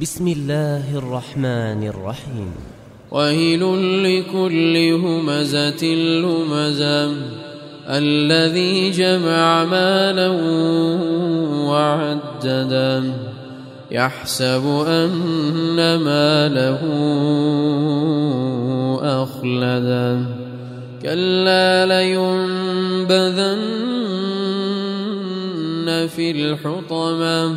بسم الله الرحمن الرحيم. ويل لكل همزة لمزة الذي جمع مالا وعددا يحسب أن ماله أخلدا كلا لينبذن في الحطمة.